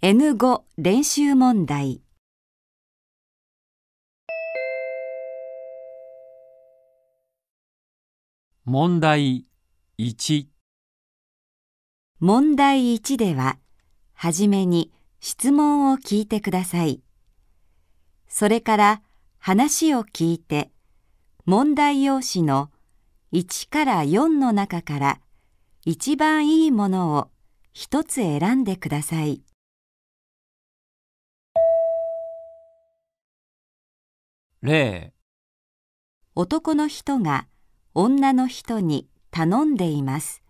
N5 練習問題問題1、問題1では、はじめに質問を聞いてください。それから話を聞いて、問題用紙の1から4の中から一番いいものを一つ選んでください。例、男の人が女の人に頼んでいます。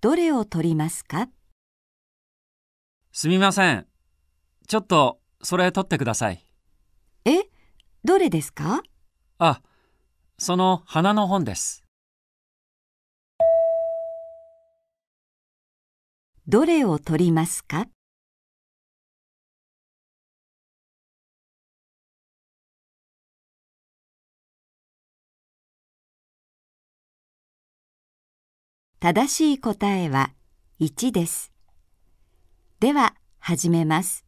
どれを取りますか？すみません。ちょっとそれ取ってください。え、どれですか？あ、その花の本です。どれを取りますか？正しい答えは1です。では始めます。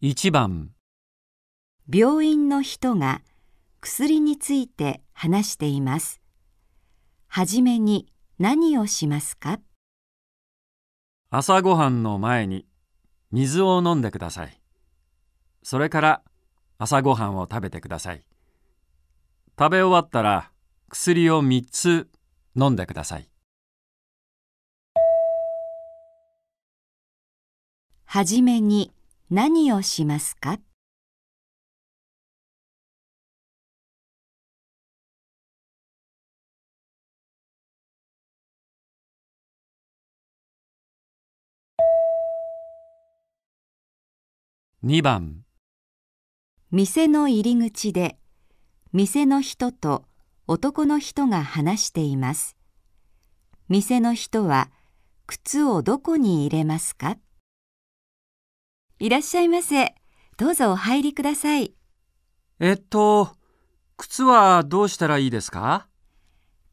1番、病院の人が薬について話しています。はじめに何をしますか？朝ごはんの前に水を飲んでください。それから朝ごはんを食べてください。食べ終わったら薬を3つ飲んでください。はじめに何をしますか？2番、店の入り口で店の人と男の人が話しています。店の人は靴をどこに入れますか？いらっしゃいませ。どうぞお入りください。えっと、靴はどうしたらいいですか？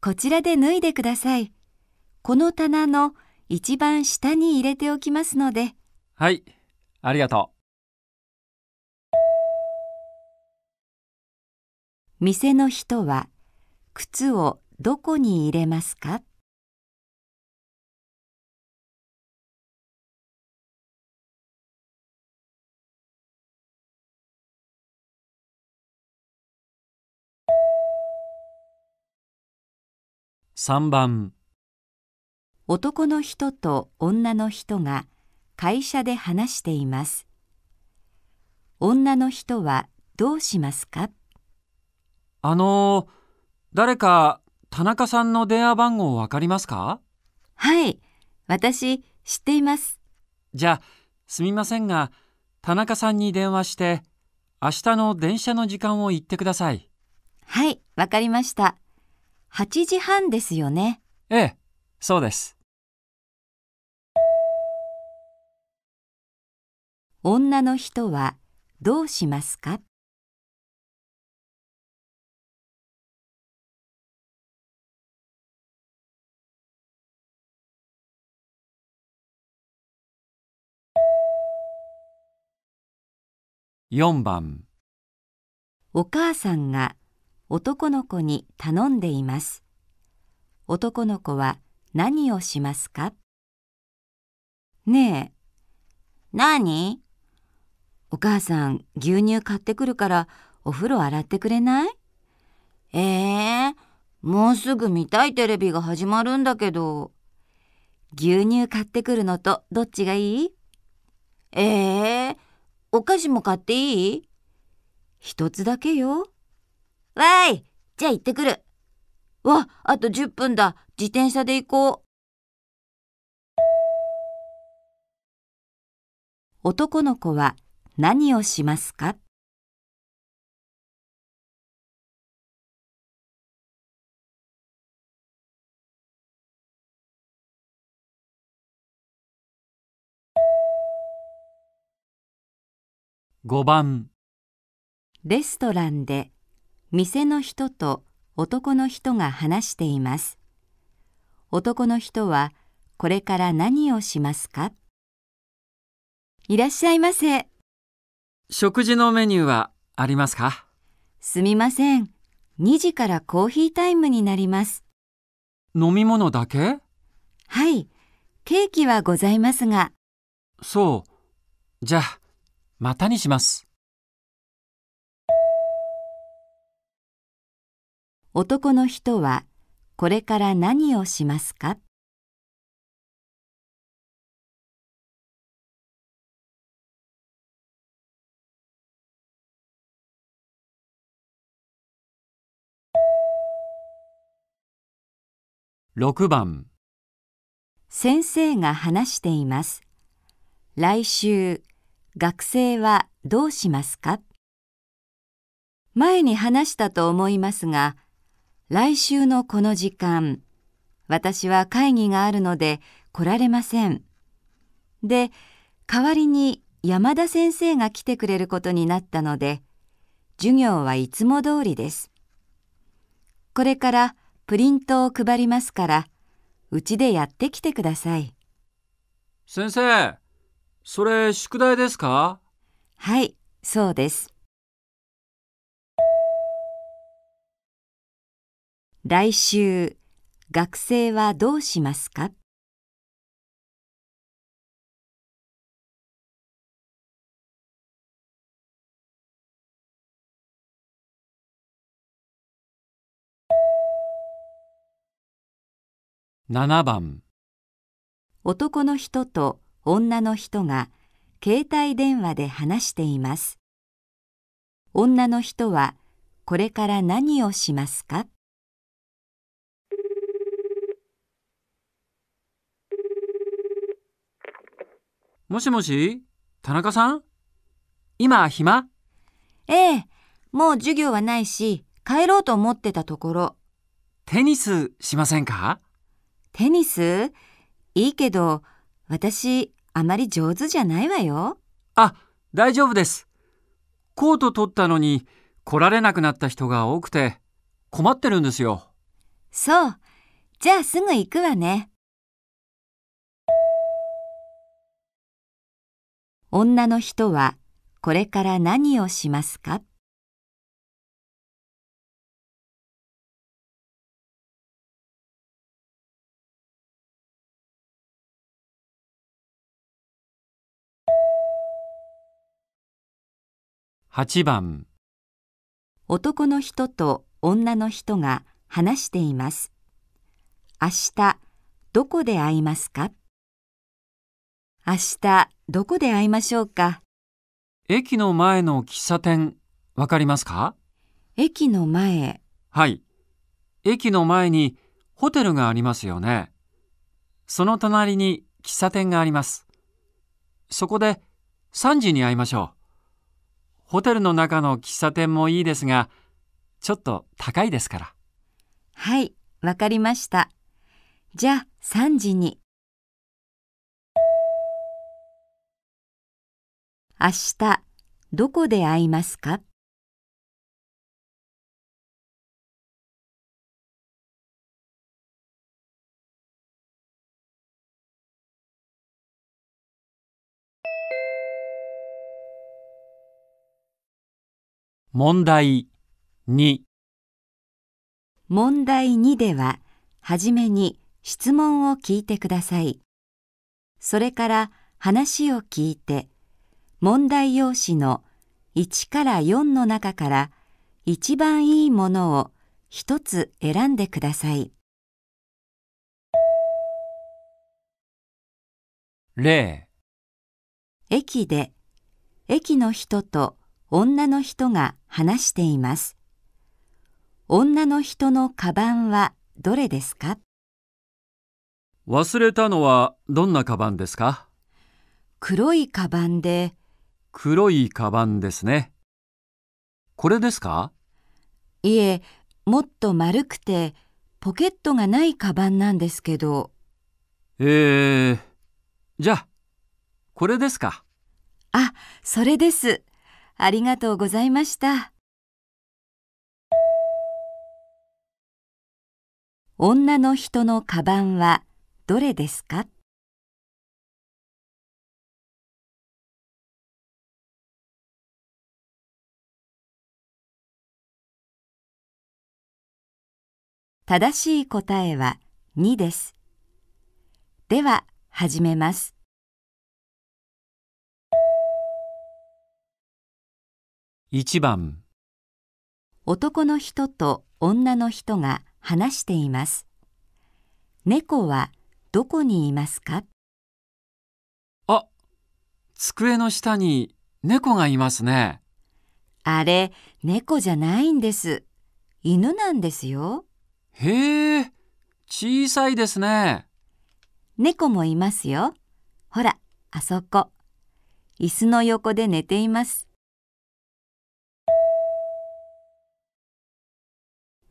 こちらで脱いでください。この棚の一番下に入れておきますので。はい、ありがと店の人は靴をどこに入れますか？う。3番、男の人と女の人が会社で話しています。女の人はどうしますか？あのー、誰か田中さんの電話番号わかりますか？はい、私知っています。じゃあ、すみませんが、田中さんに電話して、明日の電車の時間を言ってください。はい、わかりました。8時半ですよね。ええ、そうです。女の人はどうしますか？4番、お母さんが男の子に頼んでいます。男の子は何をしますか？ねえ。何？お母さん牛乳買ってくるからお風呂洗ってくれない？ええもうすぐ見たいテレビが始まるんだけど。牛乳買ってくるのとどっちがいい？ええお菓子も買っていい？一つだけよ。わーいじゃあ行ってくる。わ、あと10分だ。自転車で行こう。男の子は何をしますか？5番、レストランで店の人と男の人が話しています。男の人はこれから何をしますか？いらっしゃいませ。食事のメニューはありますか？すみません。2時からコーヒータイムになります。飲み物だけ？はい。ケーキはございますが、そう。じゃあ、またにします。男の人はこれから何をしますか？6番。先生が話しています。来週、学生はどうしますか？前に話したと思いますが、来週のこの時間、私は会議があるので来られません。で、代わりに山田先生が来てくれることになったので、授業はいつも通りです。これからプリントを配りますから、うちでやってきてください。先生、それ宿題ですか？はい、そうです。来週、学生はどうしますか？7番。男の人と女の人が携帯電話で話しています。女の人はこれから何をしますか？もしもし田中さん？今暇？ええ、もう授業はないし、帰ろうと思ってたところ。テニスしませんか？テニス？いいけど、私、あまり上手じゃないわよ。あ、大丈夫です。コート取ったのに来られなくなった人が多くて困ってるんですよ。そう。じゃあすぐ行くわね。女の人はこれから何をしますか？8番。男の人と女の人が話しています。明日、どこで会いますか？明日、どこで会いましょうか？駅の前の喫茶店わかりますか？駅の前、はい。駅の前にホテルがありますよね。その隣に喫茶店があります。そこで3時に会いましょう。ホテルの中の喫茶店もいいですが、ちょっと高いですから。はい、わかりました。じゃあ3時に。明日、どこで会いますか？問題2。問題2では、はじめに質問を聞いてください。それから話を聞いて、問題用紙の1から4の中から一番いいものを一つ選んでください。例。駅で、駅の人と女の人が話しています。女の人のカバンはどれですか？忘れたのはどんなカバンですか？黒いカバンで、黒いカバンですね。これですか？いえ、もっと丸くてポケットがないカバンなんですけど、えー、じゃあ、これですか？あ、それです。ありがとうございました。女の人のカバンはどれですか？正しい答えは2です。では始めます。1番男の人と女の人が話しています。猫はどこにいますか？あ机の下に猫がいますね。あれ、猫じゃないんです。犬なんですよ。へえ小さいですね。猫もいますよ。ほら、あそこ。椅子の横で寝ています。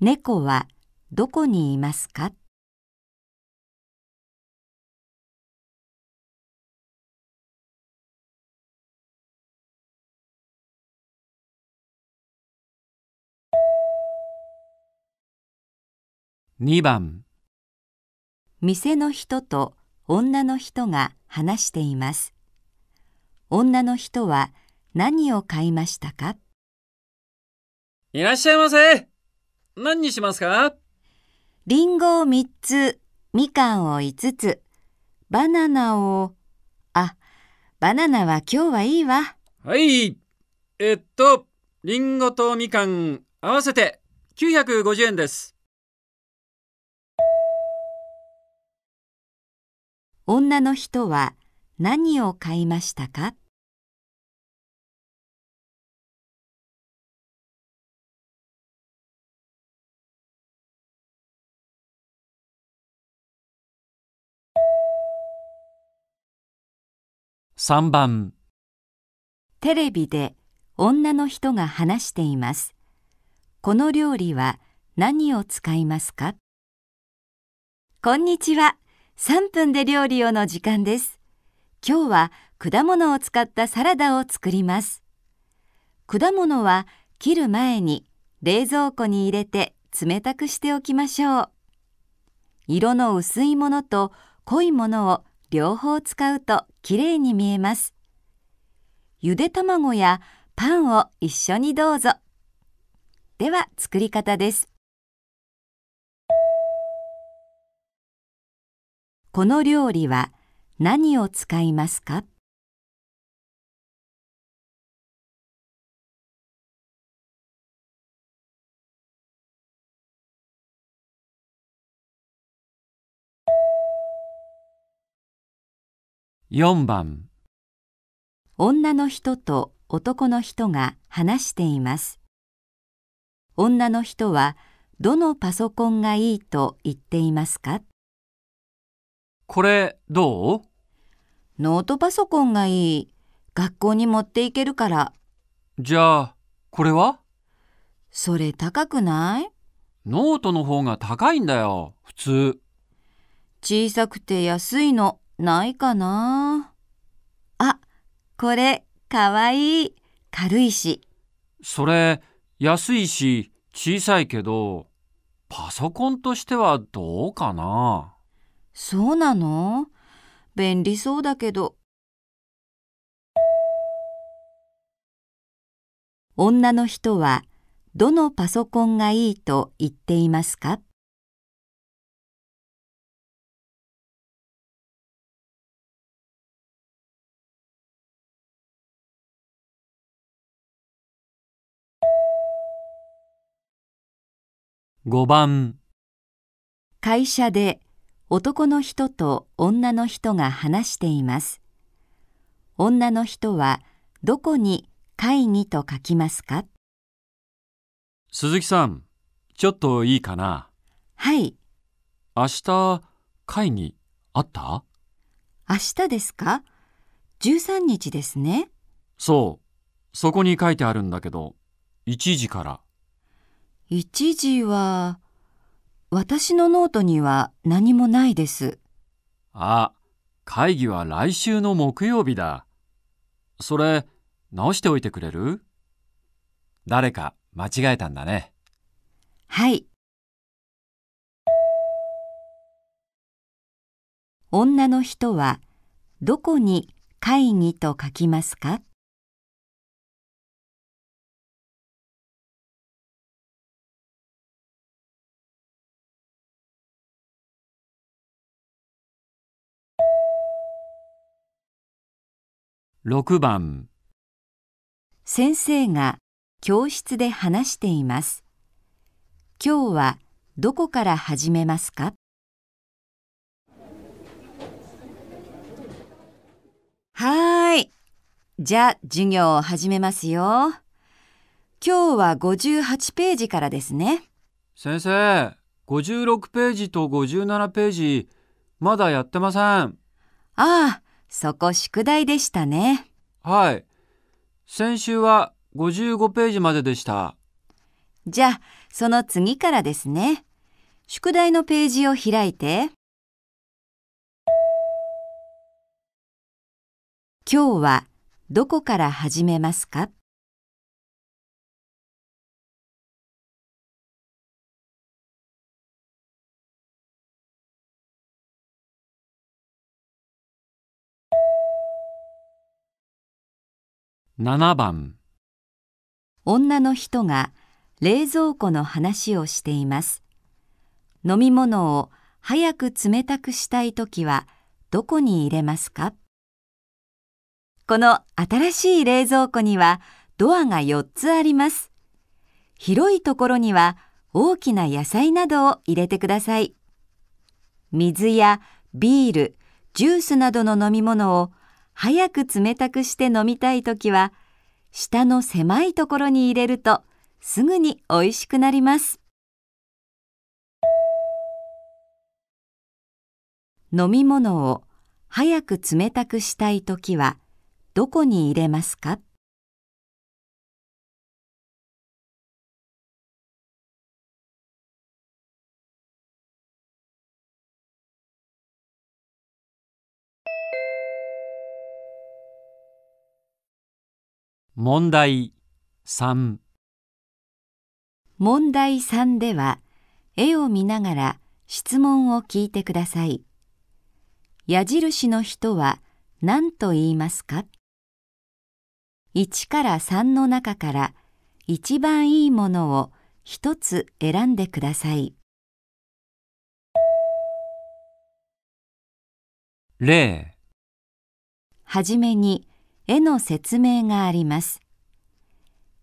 猫はどこにいますか？2番。店の人と女の人が話しています。女の人は何を買いましたか？いらっしゃいませ何にしますか？リンゴを3つ、みかんを5つ、バナナを、あ、バナナは今日はいいわ。はいえっとリンゴとみかん合わせて950円です。女の人は何を買いましたか？3番テレビで女の人が話しています。この料理は何を使いますか？こんにちは。3分で料理をの時間です。今日は果物を使ったサラダを作ります。果物は切る前に冷蔵庫に入れて冷たくしておきましょう。色の薄いものと濃いものを両方使うときれいに見えます。ゆで卵やパンを一緒にどうぞ。では作り方です。この料理は何を使いますか？4番女の人と男の人が話しています。女の人はどのパソコンがいいと言っていますか？これどう？ノートパソコンがいい。学校に持っていけるから。じゃあこれは？それ高くない？ノートの方が高いんだよ普通。小さくて安いのないかなあ、これかわいい。軽いし。それ安いし小さいけどパソコンとしてはどうかなそうなの？便利そうだけど。女の人はどのパソコンがいいと言っていますか？5番。会社で男の人と女の人が話しています。女の人はどこに会議と書きますか？鈴木さんちょっといいかな？はい、明日会議あった？明日ですか ?13 日ですね。そう。そこに書いてあるんだけど1時から1時は、私のノートには何もないです。あ会議は来週の木曜日だそれ直しておいてくれる？誰か間違えたんだねはい。女の人はどこに会議と書きますか？6番先生が教室で話しています。今日はどこから始めますか？はーい。じゃあ授業を始めますよ。今日は58ページからですね。先生56ページと57ページまだやってませんああ、そこ宿題でしたね。はい先週は55ページまででしたじゃあ、その次からですね。宿題のページを開いて。今日はどこから始めますか？7番女の人が冷蔵庫の話をしています。飲み物を早く冷たくしたいときはどこに入れますか？この新しい冷蔵庫にはドアが4つあります。広いところには大きな野菜などを入れてください。水やビール、ジュースなどの飲み物を早く冷たくして飲みたいときは下の狭いところに入れるとすぐに美味しくなります。飲み物を早く冷たくしたいときはどこに入れますか？問題3問題3では絵を見ながら質問を聞いてください。矢印の人は何と言いますか ?1 から3の中から一番いいものを一つ選んでください。0はじめに絵の説明があります。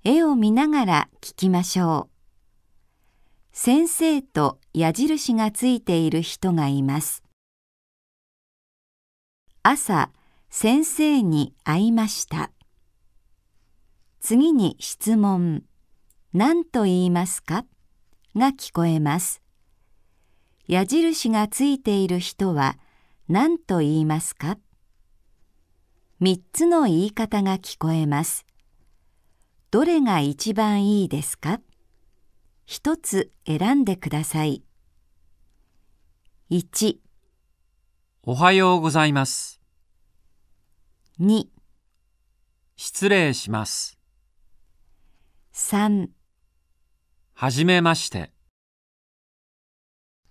絵を見ながら聞きましょう。先生と矢印がついている人がいます。朝、先生に会いました。次に質問、何と言いますか？が聞こえます。矢印がついている人は何と言いますか？三つの言い方が聞こえます。どれが一番いいですか？一つ選んでください。1、おはようございます。2、失礼します。3、はじめまして。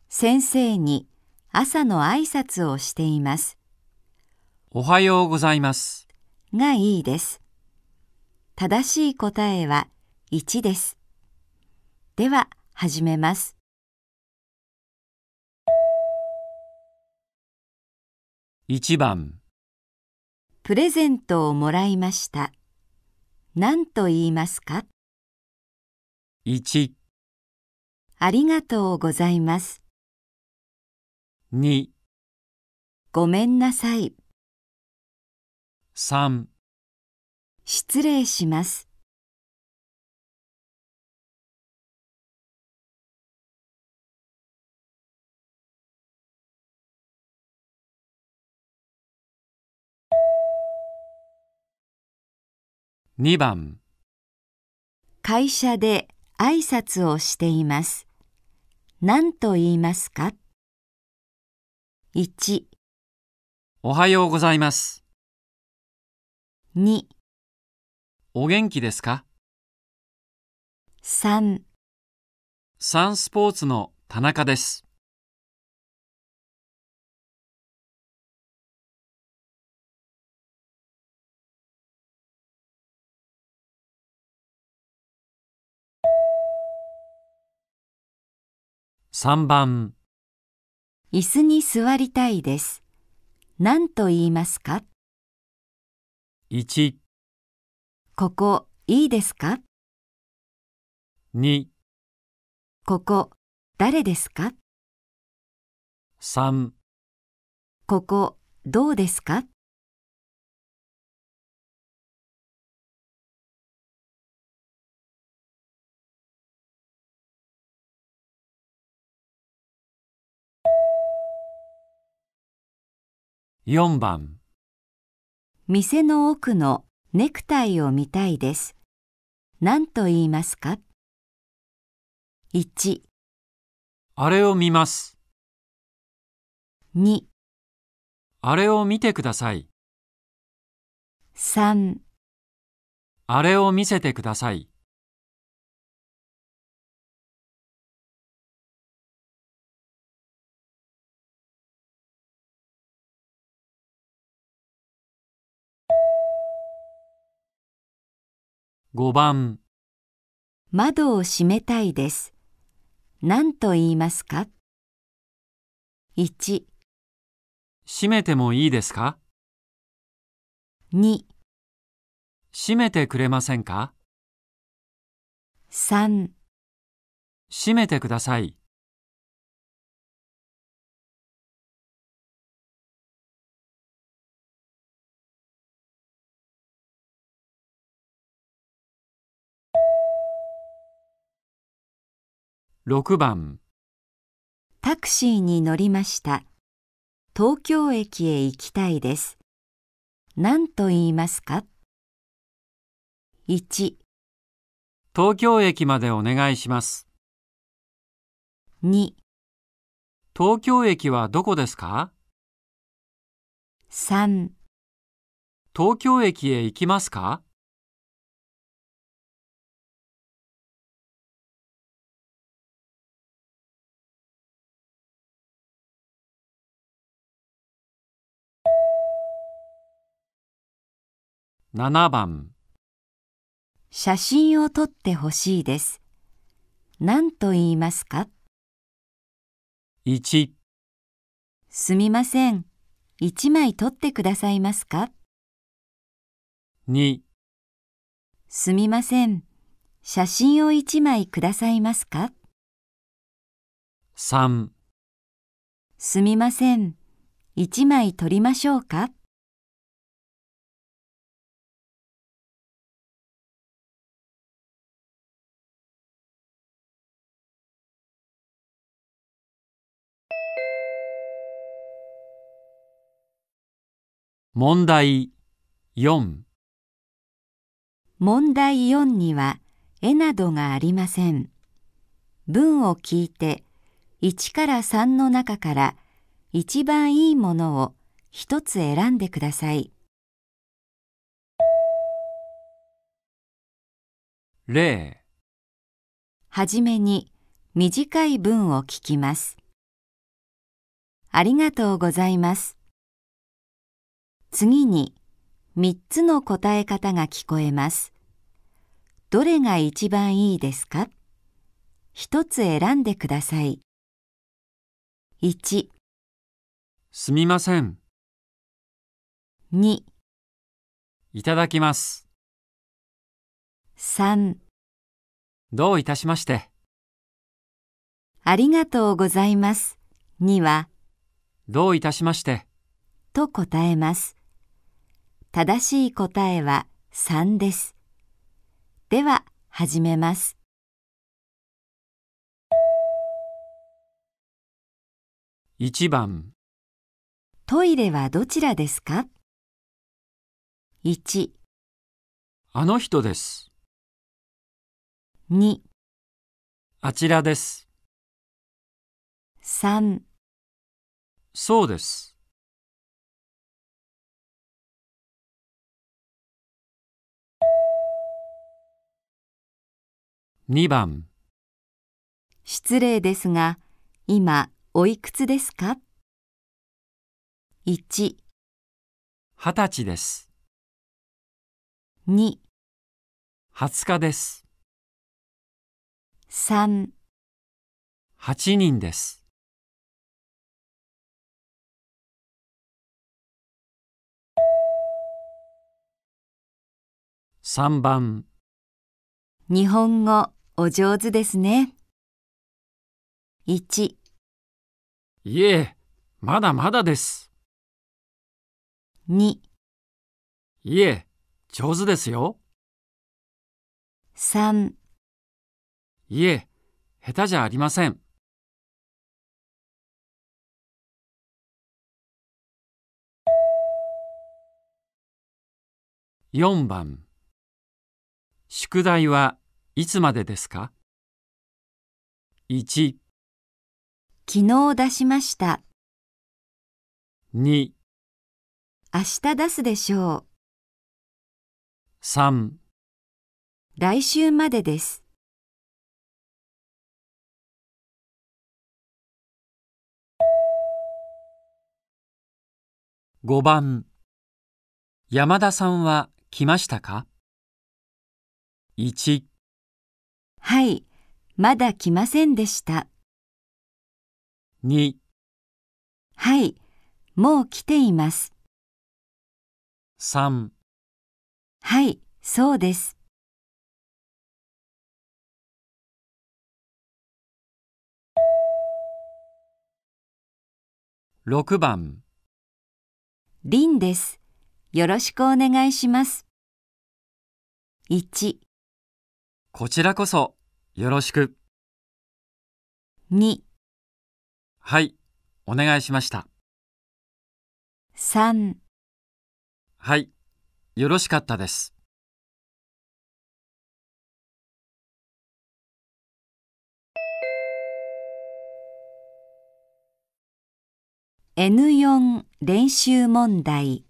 先生に朝の挨拶をしています。おはようございますがいいです。正しい答えは1です。では始めます。1番プレゼントをもらいました。何と言いますか？1、ありがとうございます。2、ごめんなさい。3失礼します。2番会社で挨拶をしています。何と言いますか ?1、おはようございます2お元気ですか？3サンスポーツの田中です。3番椅子に座りたいです。何と言いますか？1、ここいいですか？2、ここ誰ですか？3ここどうですか？4番店の奥のネクタイを見たいです。何と言いますか ?1、あれを見ます。2、あれを見てください。3あれを見せてください。5番窓を閉めたいです。何と言いますか ?1、閉めてもいいですか？2、閉めてくれませんか？3閉めてください。6番タクシーに乗りました。東京駅へ行きたいです。何と言いますか ?1、東京駅までお願いします。2、東京駅はどこですか？3東京駅へ行きますか？7番写真を撮ってほしいです。何と言いますか？1すみません。一枚撮ってくださいますか？2すみません。写真を一枚くださいますか？3すみません。一枚撮りましょうか？問題4問題4には絵などがありません。文を聞いて1から3の中から一番いいものを一つ選んでください。例はじめに短い文を聞きます。ありがとうございます。次に3つの答え方が聞こえます。どれが一番いいですか？一つ選んでください。1、すみません。2、いただきます。3、どういたしまして。ありがとうございます。には、どういたしまして。と答えます。正しい答えは3です。では、始めます。1番。トイレはどちらですか ?1、あの人です。2、あちらです。3、そうです2番。失礼ですが、今、おいくつですか ?1、二十歳です。2、20日です。3、8人です。3番。日本語お上手ですね。1、いえ、まだまだです。2、いえ、上手ですよ。3、いえ、下手じゃありません。4番宿題はいつまでですか ?1、昨日出しました。2、明日出すでしょう。3来週までです。5番山田さんは来ましたか ?1、はい、まだ来ませんでした。2、はい、もう来ています。3はい、そうです。6番リンです。よろしくお願いします。1、こちらこそよろしく。2、はい、お願いしました。3、はい、よろしかったです。N4 練習問題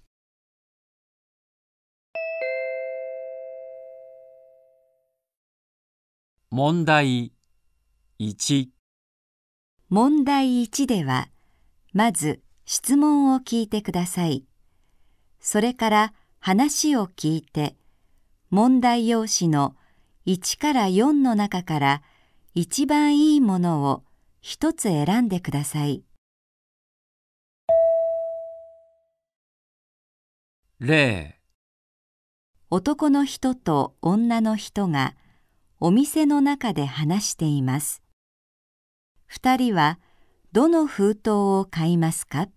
問題1、問題1ではまず質問を聞いてください。それから話を聞いて問題用紙の1から4の中から一番いいものを一つ選んでください。例、男の人と女の人がお店の中で話しています。二人はどの封筒を買いますか？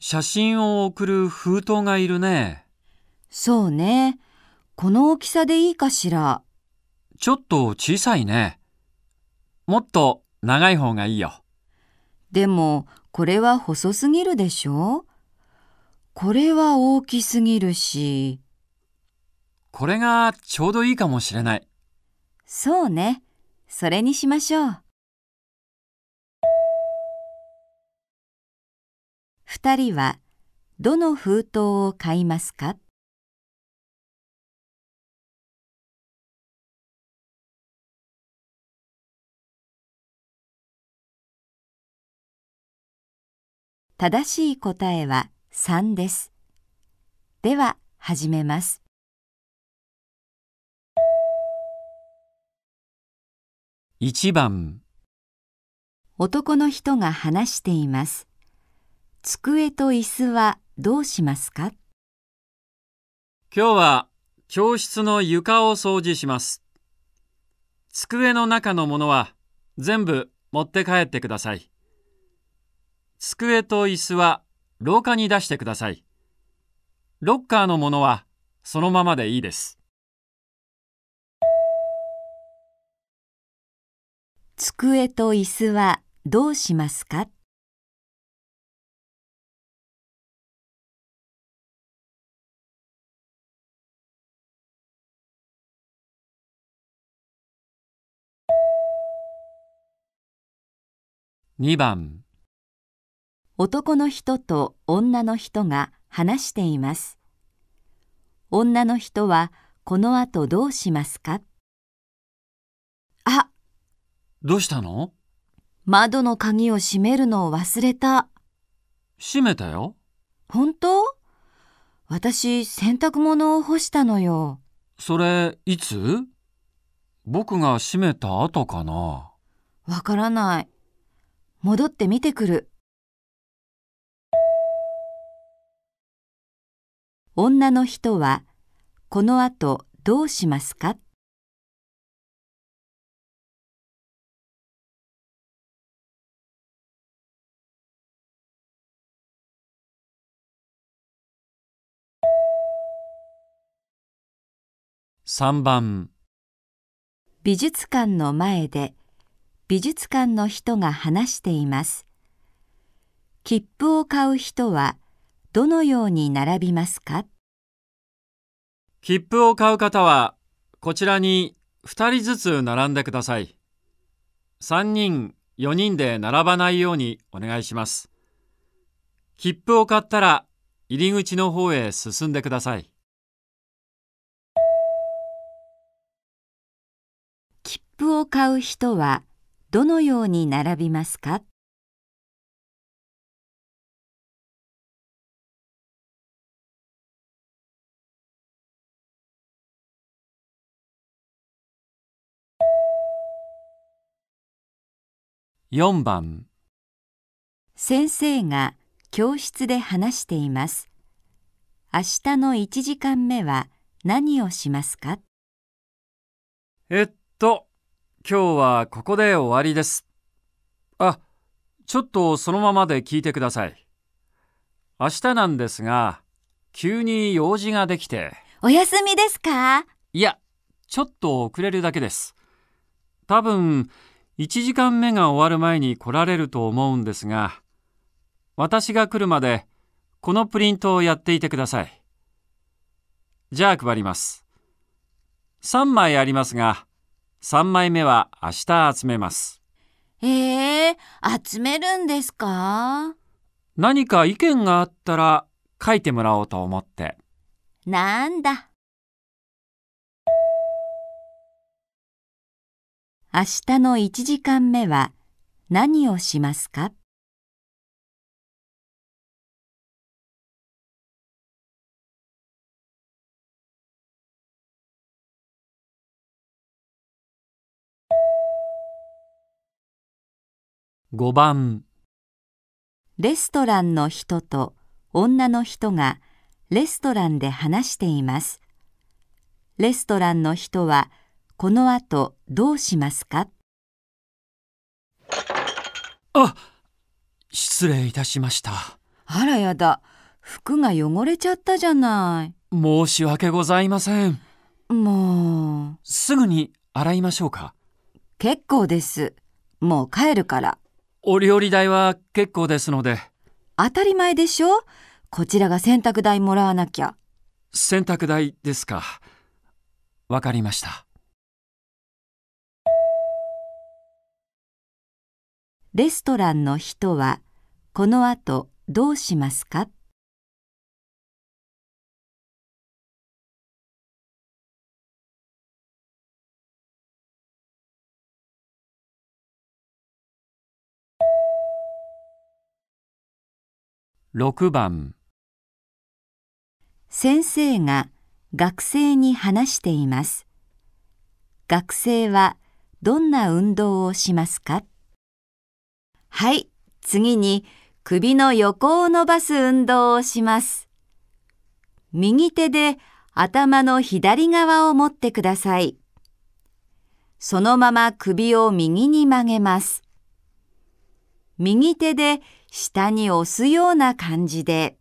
写真を送る封筒がいるね。そうね。この大きさでいいかしら？ちょっと小さいね。もっと長い方がいいよ。でもこれは細すぎるでしょ？これは大きすぎるし。これがちょうどいいかもしれない。そうね。それにしましょう。二人はどの封筒を買いますか？正しい答えは3です。では始めます。1番、男の人が話しています。机と椅子はどうしますか？今日は教室の床を掃除します。机の中のものは全部持って帰ってください。机と椅子は廊下に出してください。ロッカーのものはそのままでいいです。机と椅子はどうしますか？2番、男の人と女の人が話しています。女の人はこの後どうしますか？あ、どうしたの？窓の鍵を閉めるのを忘れた。閉めたよ。本当？私洗濯物を干したのよ。それ、いつ？僕が閉めた後かな？わからない。戻って見てくる。女の人は、この後どうしますか？3番。美術館の前で美術館の人が話しています。切符を買う人はどのように並びますか？切符を買う方はこちらに2人ずつ並んでください。3人4人で並ばないようにお願いします。切符を買ったら入り口の方へ進んでください買う人はどのように並びますか？4番。先生が教室で話しています。明日の1時間目は何をしますか？えっと今日はここで終わりですあちょっとそのままで聞いてください明日なんですが急に用事ができてお休みですか？いや、ちょっと遅れるだけです。多分、1時間目が終わる前に来られると思うんですが、私が来るまで、このプリントをやっていてください。じゃあ配ります。3枚ありますが、3枚目は明日集めます。ええ集めるんですか？何か意見があったら書いてもらおうと思って。なんだ。明日の1時間目は何をしますか？5番、レストランの人と女の人がレストランで話しています。レストランの人はこの後どうしますか？あ失礼いたしました。あらやだ、服が汚れちゃったじゃない。申し訳ございません。もう、すぐに洗いましょうか。結構です。もう帰るから。お料理代は結構ですので、当たり前でしょ？こちらが洗濯代もらわなきゃ。洗濯代ですか。わかりました。レストランの人はこの後どうしますか？6番、先生が学生に話しています。学生はどんな運動をしますか？はい、次に首の横を伸ばす運動をします。右手で頭の左側を持ってください。そのまま首を右に曲げます。右手で下に押すような感じで。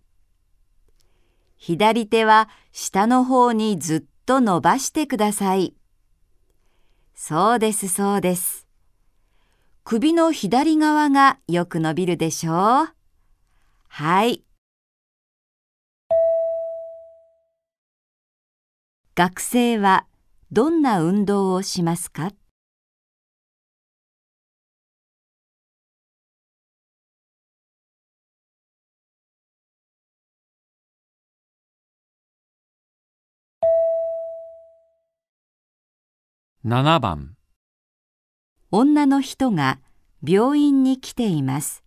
左手は下の方にずっと伸ばしてください。そうです、そうです。首の左側がよく伸びるでしょう。はい。学生はどんな運動をしますか？7番、女の人が病院に来ています。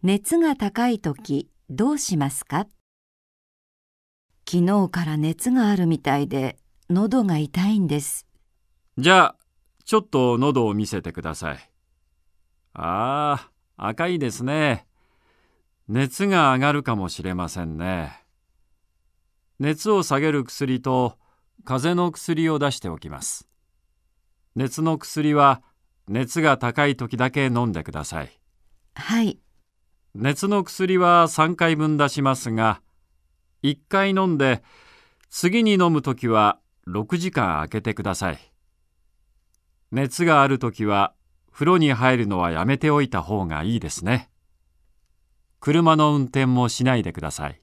熱が高いときどうしますか？昨日から熱があるみたいで喉が痛いんです。じゃあ、ちょっと喉を見せてください。ああ、赤いですね。熱が上がるかもしれませんね。熱を下げる薬と風邪の薬を出しておきます。熱の薬は熱が高い時だけ飲んでください。はい。熱の薬は3回分出しますが、1回飲んで次に飲む時は6時間空けてください。熱がある時は風呂に入るのはやめておいた方がいいですね。車の運転もしないでください。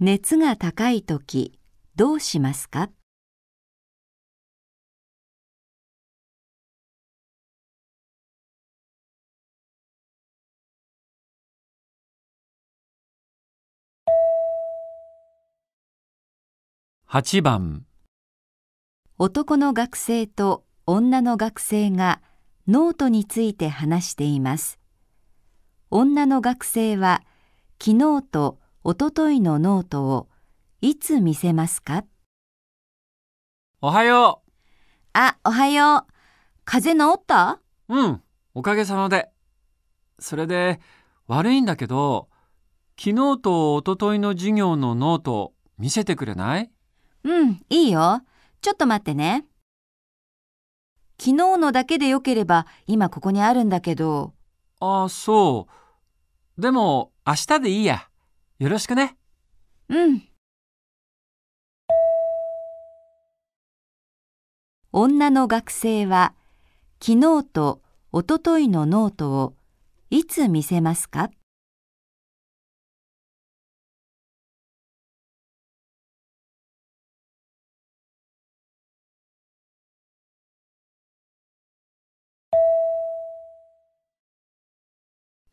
熱が高い時どうしますか？8番男の学生と女の学生がノートについて話しています。女の学生は昨日とおとといのノートをいつ見せますか？おはよう。あ、おはよう。風邪治った？うん、おかげさまで。それで、悪いんだけど、昨日とおとといの授業のノート見せてくれない？うん、いいよ。ちょっと待ってね。昨日のだけでよければ今ここにあるんだけど。ああ、そう。でも明日でいいや。よろしくね。うん。女の学生は昨日とおとといのノートをいつ見せますか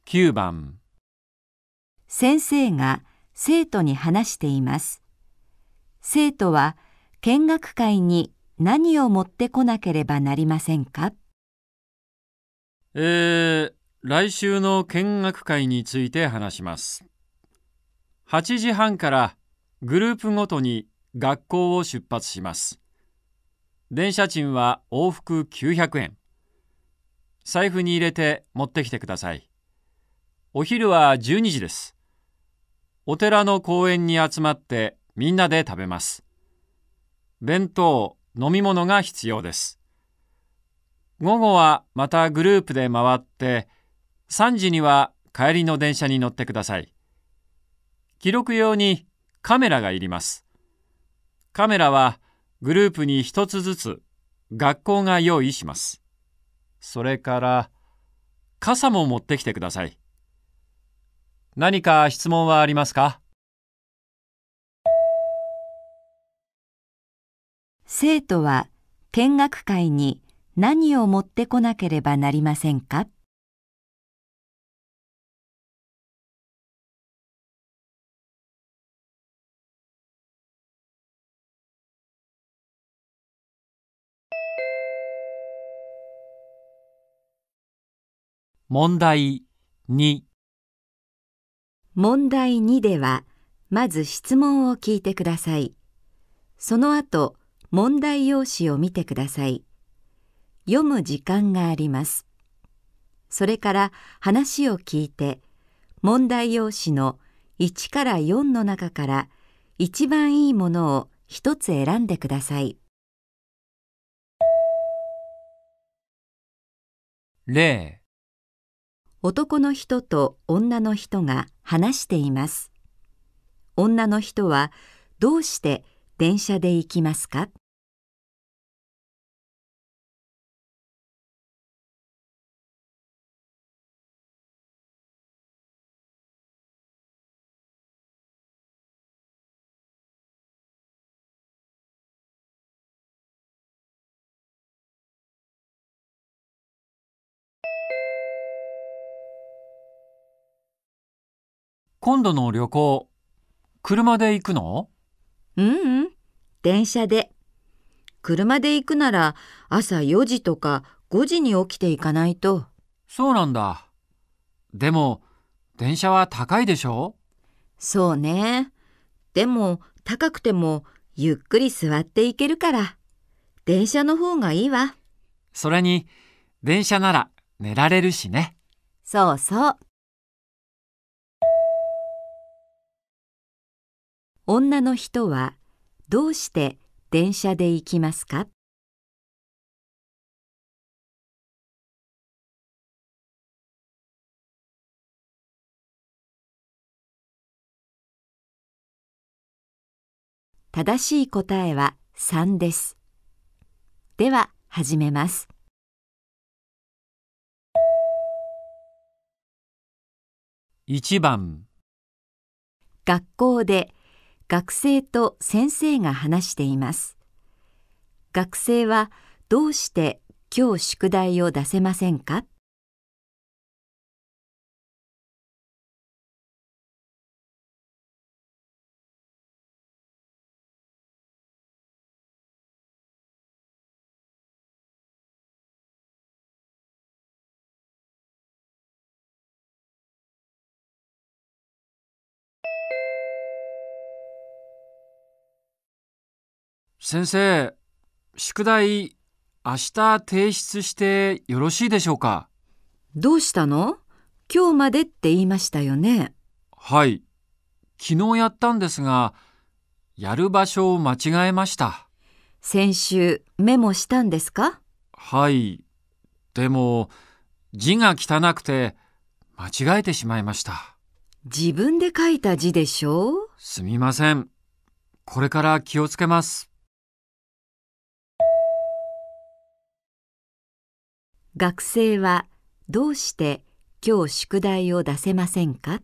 ？9番先生が生徒に話しています。生徒は見学会に何を持ってこなければなりませんか？えー、来週の見学会について話します。8時半からグループごとに学校を出発します。電車賃は往復900円。財布に入れて持ってきてください。お昼は12時です。お寺の公園に集まってみんなで食べます。弁当、飲み物が必要です。午後はまたグループで回って3時には帰りの電車に乗ってください。記録用にカメラがいります。カメラはグループに一つずつ学校が用意します。それから傘も持ってきてください。何か質問はありますか？生徒は見学会に何を持ってこなければなりませんか？問題2問題2では、まず質問を聞いてください。その後、問題用紙を見てください。読む時間があります。それから話を聞いて、問題用紙の1から4の中から一番いいものを一つ選んでください。例男の人と女の人が話しています。女の人はどうして電車で行きますか？今度の旅行、車で行くの？うんうん、電車で。車で行くなら朝4時とか5時に起きていかないと。そうなんだ。でも、電車は高いでしょ？そうね。でも、高くてもゆっくり座っていけるから。電車の方がいいわ。それに、電車なら寝られるしね。そうそう。女の人はどうして電車で行きますか？正しい答えは3です。では始めます。1番、学校で学生と先生が話しています。学生はどうして今日宿題を出せませんか？先生、宿題、明日提出してよろしいでしょうか？どうしたの？今日までって言いましたよね。はい。昨日やったんですが、やる場所を間違えました。先週メモしたんですか？はい。でも、字が汚くて、間違えてしまいました。自分で書いた字でしょう？すみません。これから気をつけます。学生はどうして今日宿題を出せませんか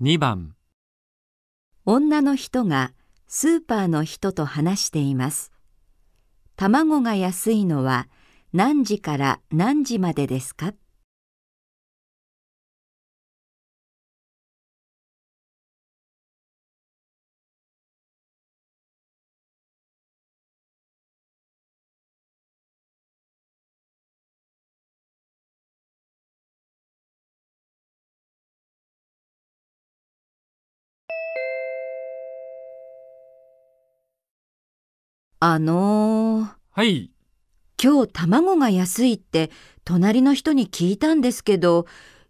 ？2番、女の人がスーパーの人と話しています。卵が安いのは何時から何時までですか？あのー、はい。今日卵が安いって隣の人に聞いたんですけど、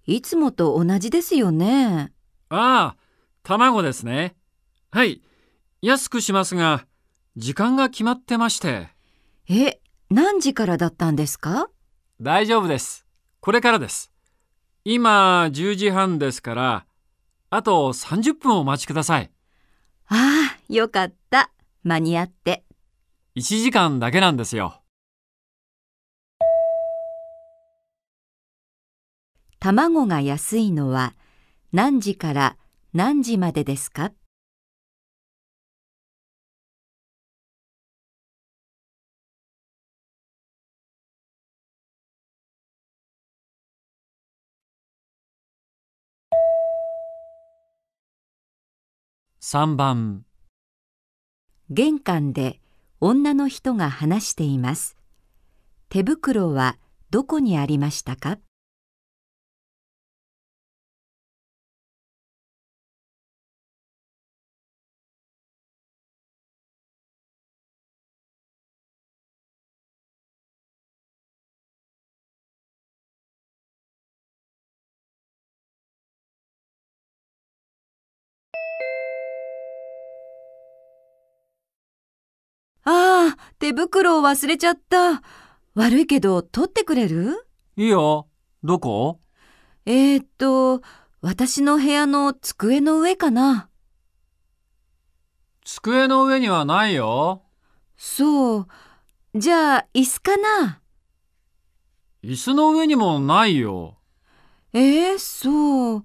いつもと同じですよね。ああ、卵ですね。はい。安くしますが、時間が決まってまして。え、何時からだったんですか？大丈夫です。これからです。今10時半ですから、あと30分お待ちください。ああ、よかった。間に合って。1時間だけなんですよ。卵が安いのは何時から何時までですか？3番、玄関で女の人が話しています。手袋はどこにありましたか？手袋を忘れちゃった。悪いけど取ってくれる？いいよ。どこ？えー、っと、私の部屋の机の上かな。机の上にはないよ。そう。じゃあ、椅子かな？椅子の上にもないよ。えー、そう。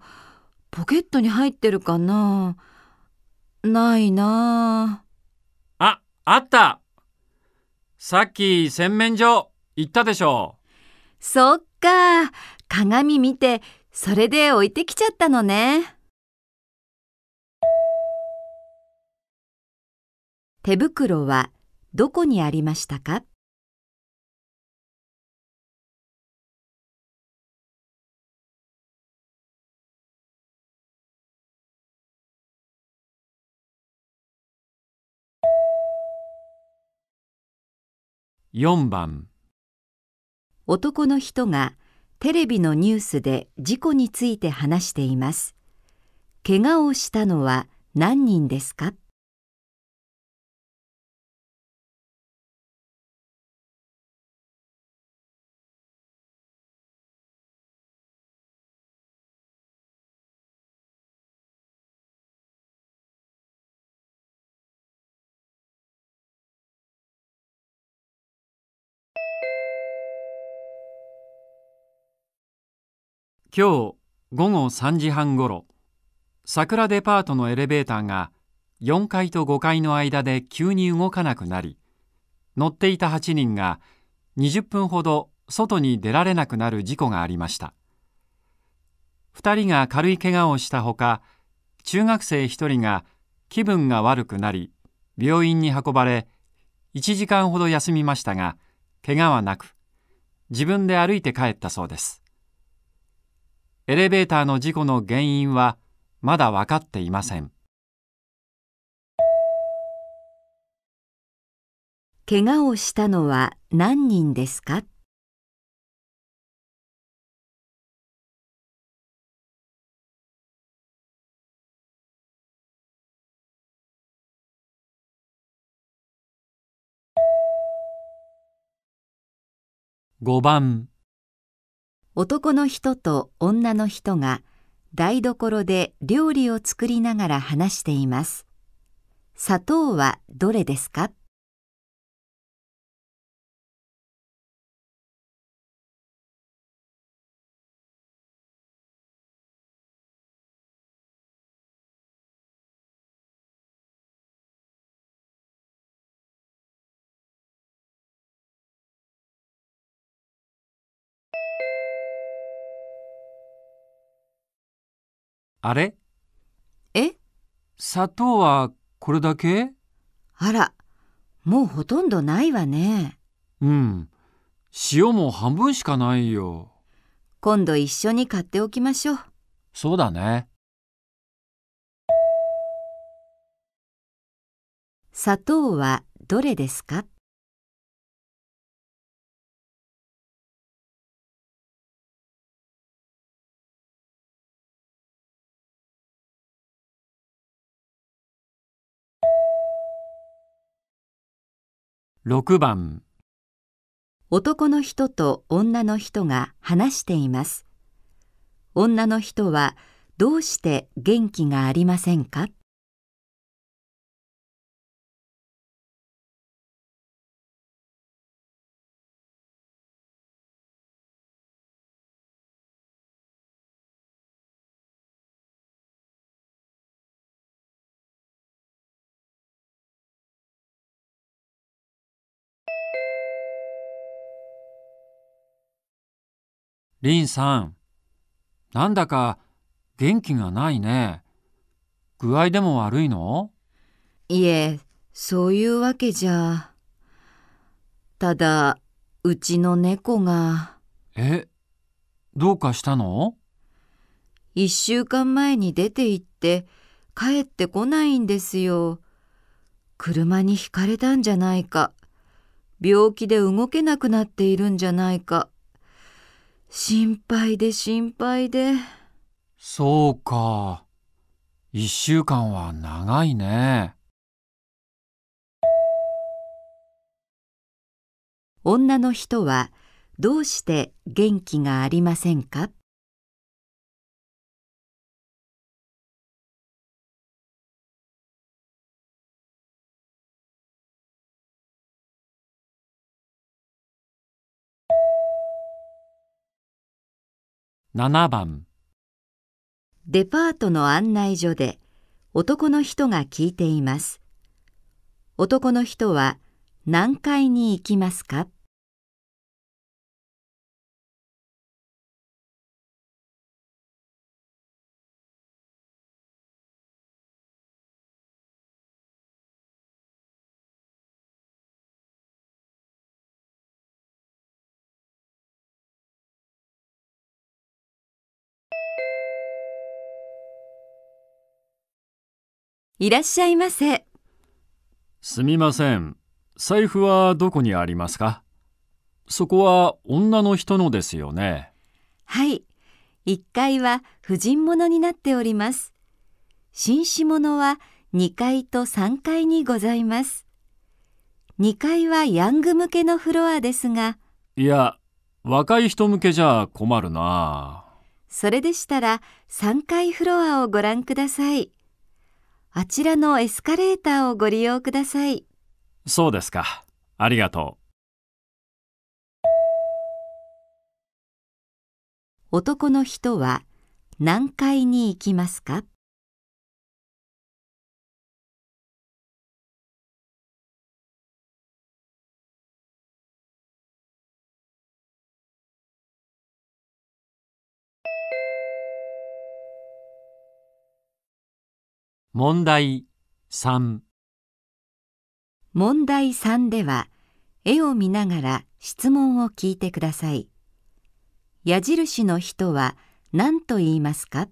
ポケットに入ってるかな？ないなあ、あったさっき洗面所行ったでしょそっか。鏡見て、それで置いてきちゃったのね。手袋はどこにありましたか？4番男の人がテレビのニュースで事故について話しています。怪我をしたのは何人ですか？今日午後3時半ごろ桜デパートのエレベーターが4階と5階の間で急に動かなくなり乗っていた8人が20分ほど外に出られなくなる事故がありました。2人が軽い怪我をしたほか中学生1人が気分が悪くなり病院に運ばれ1時間ほど休みましたが怪我はなく自分で歩いて帰ったそうです。エレベーターの事故の原因はまだ分かっていません。怪我をしたのは何人ですか？5番男の人と女の人が台所で料理を作りながら話しています。砂糖はどれですか？あれ？え？砂糖はこれだけ？あら、もうほとんどないわね。うん。塩も半分しかないよ。今度一緒に買っておきましょう。そうだね。砂糖はどれですか？6番男の人と女の人が話しています。女の人はどうして元気がありませんか？リンさん。なんだか元気がないね。具合でも悪いの？いえ、そういうわけじゃ。ただ、うちの猫がえ、どうかしたの？一週間前に出て行って帰ってこないんですよ。車にひかれたんじゃないか。病気で動けなくなっているんじゃないか。心配で心配で。そうか。一週間は長いね。女の人はどうして元気がありませんか？7番デパートの案内所で男の人が聞いています。男の人は何階に行きますか？いらっしゃいませ。すみません。財布はどこにありますか？そこは女の人のですよね。はい。1階は婦人物になっております。紳士物は2階と3階にございます。2階はヤング向けのフロアですが、いや、若い人向けじゃ困るな。それでしたら3階フロアをご覧ください。あちらのエスカレーターをご利用ください。そうですか。ありがと男の人は何階に行きますか？問題3。問題3では絵を見ながら質問を聞いてください。矢印の人は何と言いますか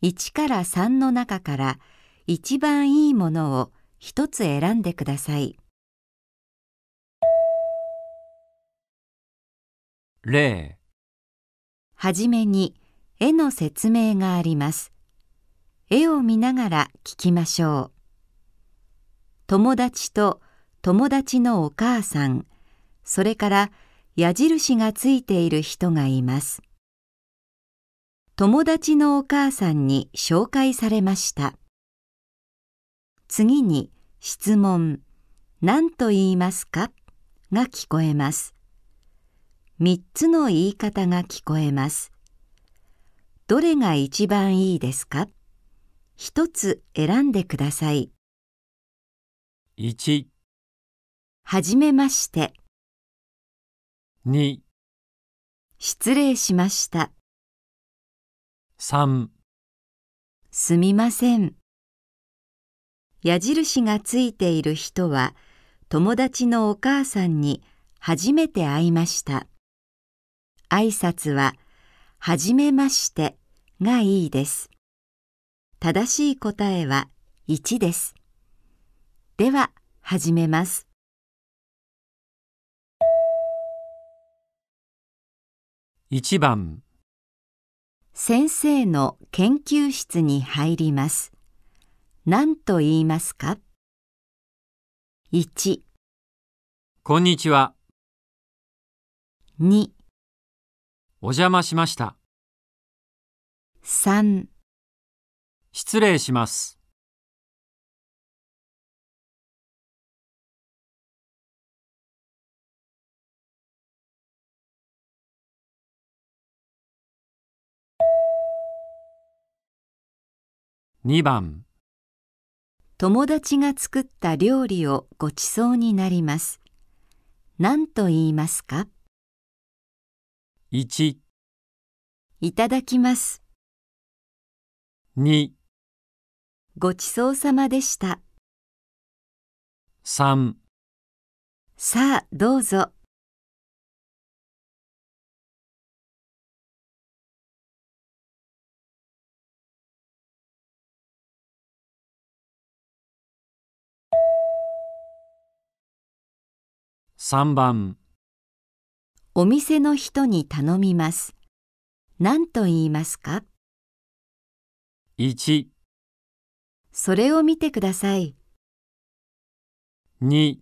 ?1 から3の中から一番いいものを一つ選んでください。例。はじめに絵の説明があります。絵を見ながら聞きましょう。友達と友達のお母さん、それから矢印がついている人がいます。友達のお母さんに紹介されました。次に質問、何と言いますか？が聞こえます。三つの言い方が聞こえます。どれが一番いいですか？一つ選んでください。1、はじめまして。2、失礼しました。3。すみません。矢印がついている人は友達のお母さんに初めて会いました。挨拶ははじめましてがいいです。正しい答えは1です。では始めます。1番、先生の研究室に入ります。何と言いますか ?1、こんにちは。2、お邪魔しました。3、失礼します。2番、友達が作った料理をごちそうになります。何と言いますか？1、いただきます。2、ごちそうさまでした。3。さあ、どうぞ。3番、お店の人に頼みます。何と言いますか？1、それを見てください。2、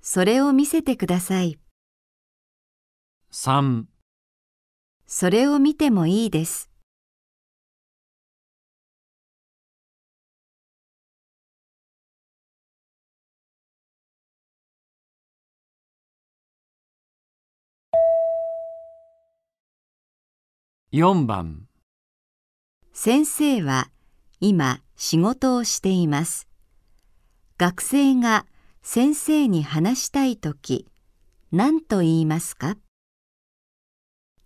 それを見せてください。3。それを見てもいいです。4番、先生は今仕事をしています。学生が先生に話したいとき、何と言いますか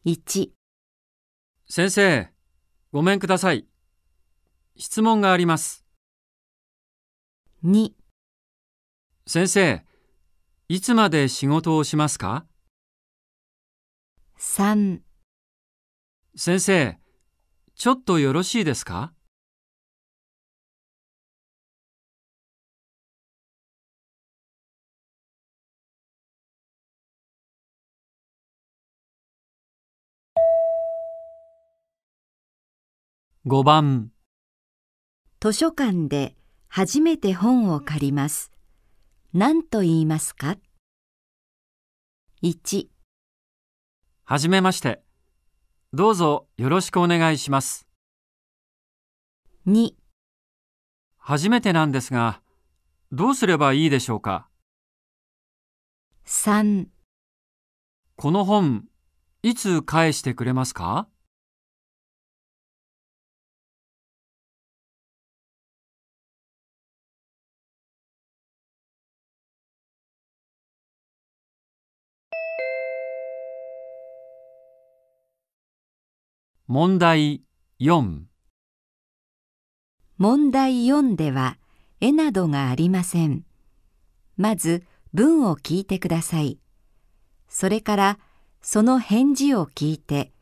?1、先生、ごめんください。質問があります。2、先生、いつまで仕事をしますか？3先生、ちょっとよろしいですか？5番図書館で初めて本を借ります。何と言いますか ?1、はじめまして。どうぞよろしくお願いします。2、初めてなんですが、どうすればいいでしょうか？3、この本、いつ返してくれますか？問題4問題4では絵などがありません。まず文を聞いてください。それからその返事を聞いて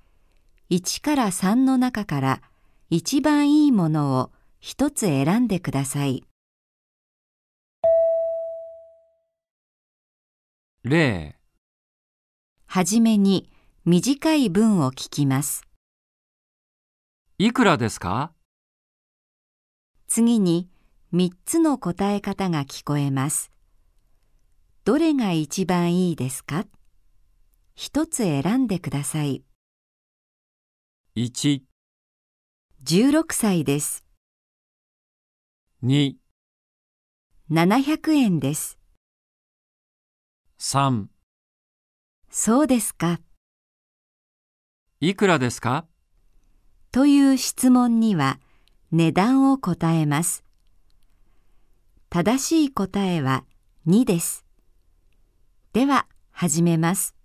1から3の中から一番いいものを一つ選んでください。例はじめに短い文を聞きます。いくらですか？次に3つの答え方が聞こえます。どれが一番いいですか？一つ選んでください。1、16歳です。2、700円です。3、そうですか。いくらですか？という質問には値段を答えます。正しい答えは2です。では始めます。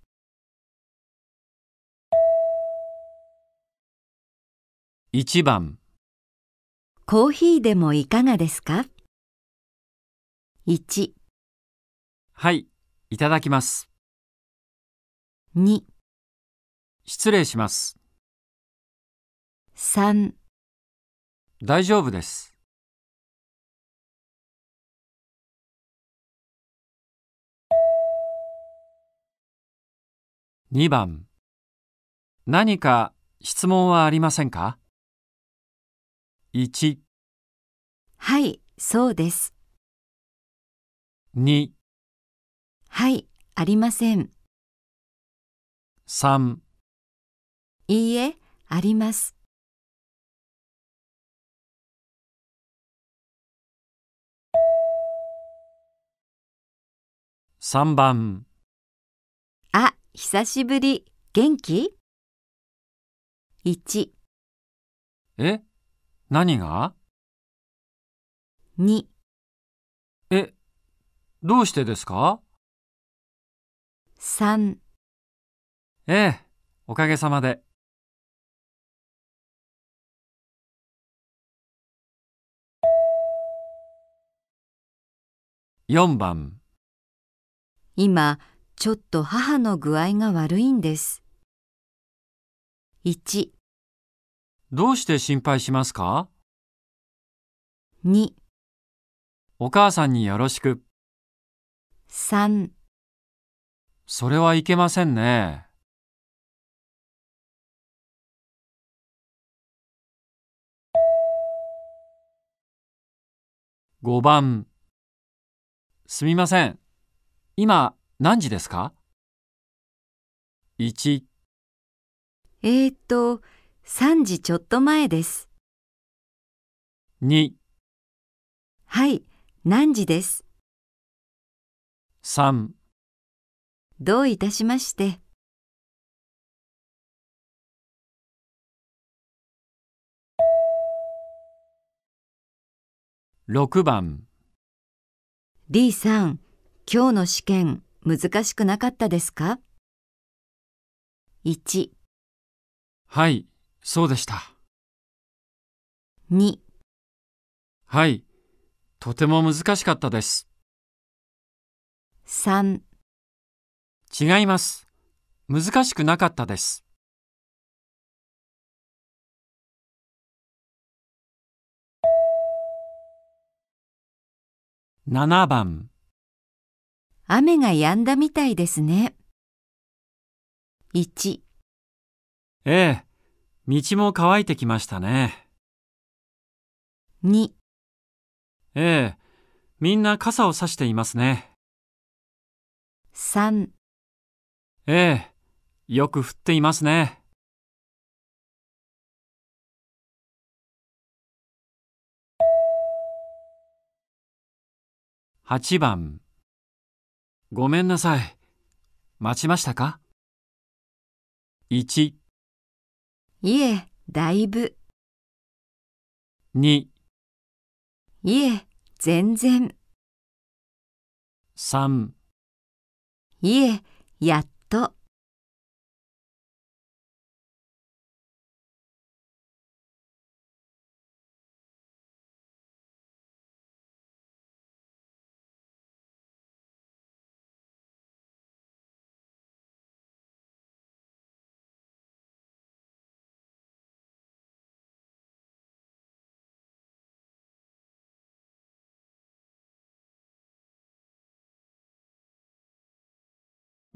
1番コーヒーでもいかがですか ?1、はい、いただきます。2、失礼します。3、大丈夫です。2番何か質問はありませんか ?1、はい、そうです。2、はい、ありません。3いいえ、あります。3番あ、久しぶり。元気 ?1、え？何が？2、えどうしてですか？3ええ、おかげさまで。4番今、ちょっと母の具合が悪いんです。1、どうして心配しますか？2、お母さんによろしく。3それはいけませんね。5番すみません。今何時ですか ?1、えーと、3時ちょっと前です。2、はい、何時です？3どういたしまして？6番リーさん、今日の試験難しくなかったですか ?1、はい、そうでした。2、はい、とても難しかったです。3違います。難しくなかったです。7番雨が止んだみたいですね。1、ええ、道も乾いてきましたね。2、ええ、みんな傘を差していますね。3、ええ、よく降っていますね。8番ごめんなさい。待ちましたか ?1、いえ、だいぶ。2、いえ、全然。3いえ、やっと。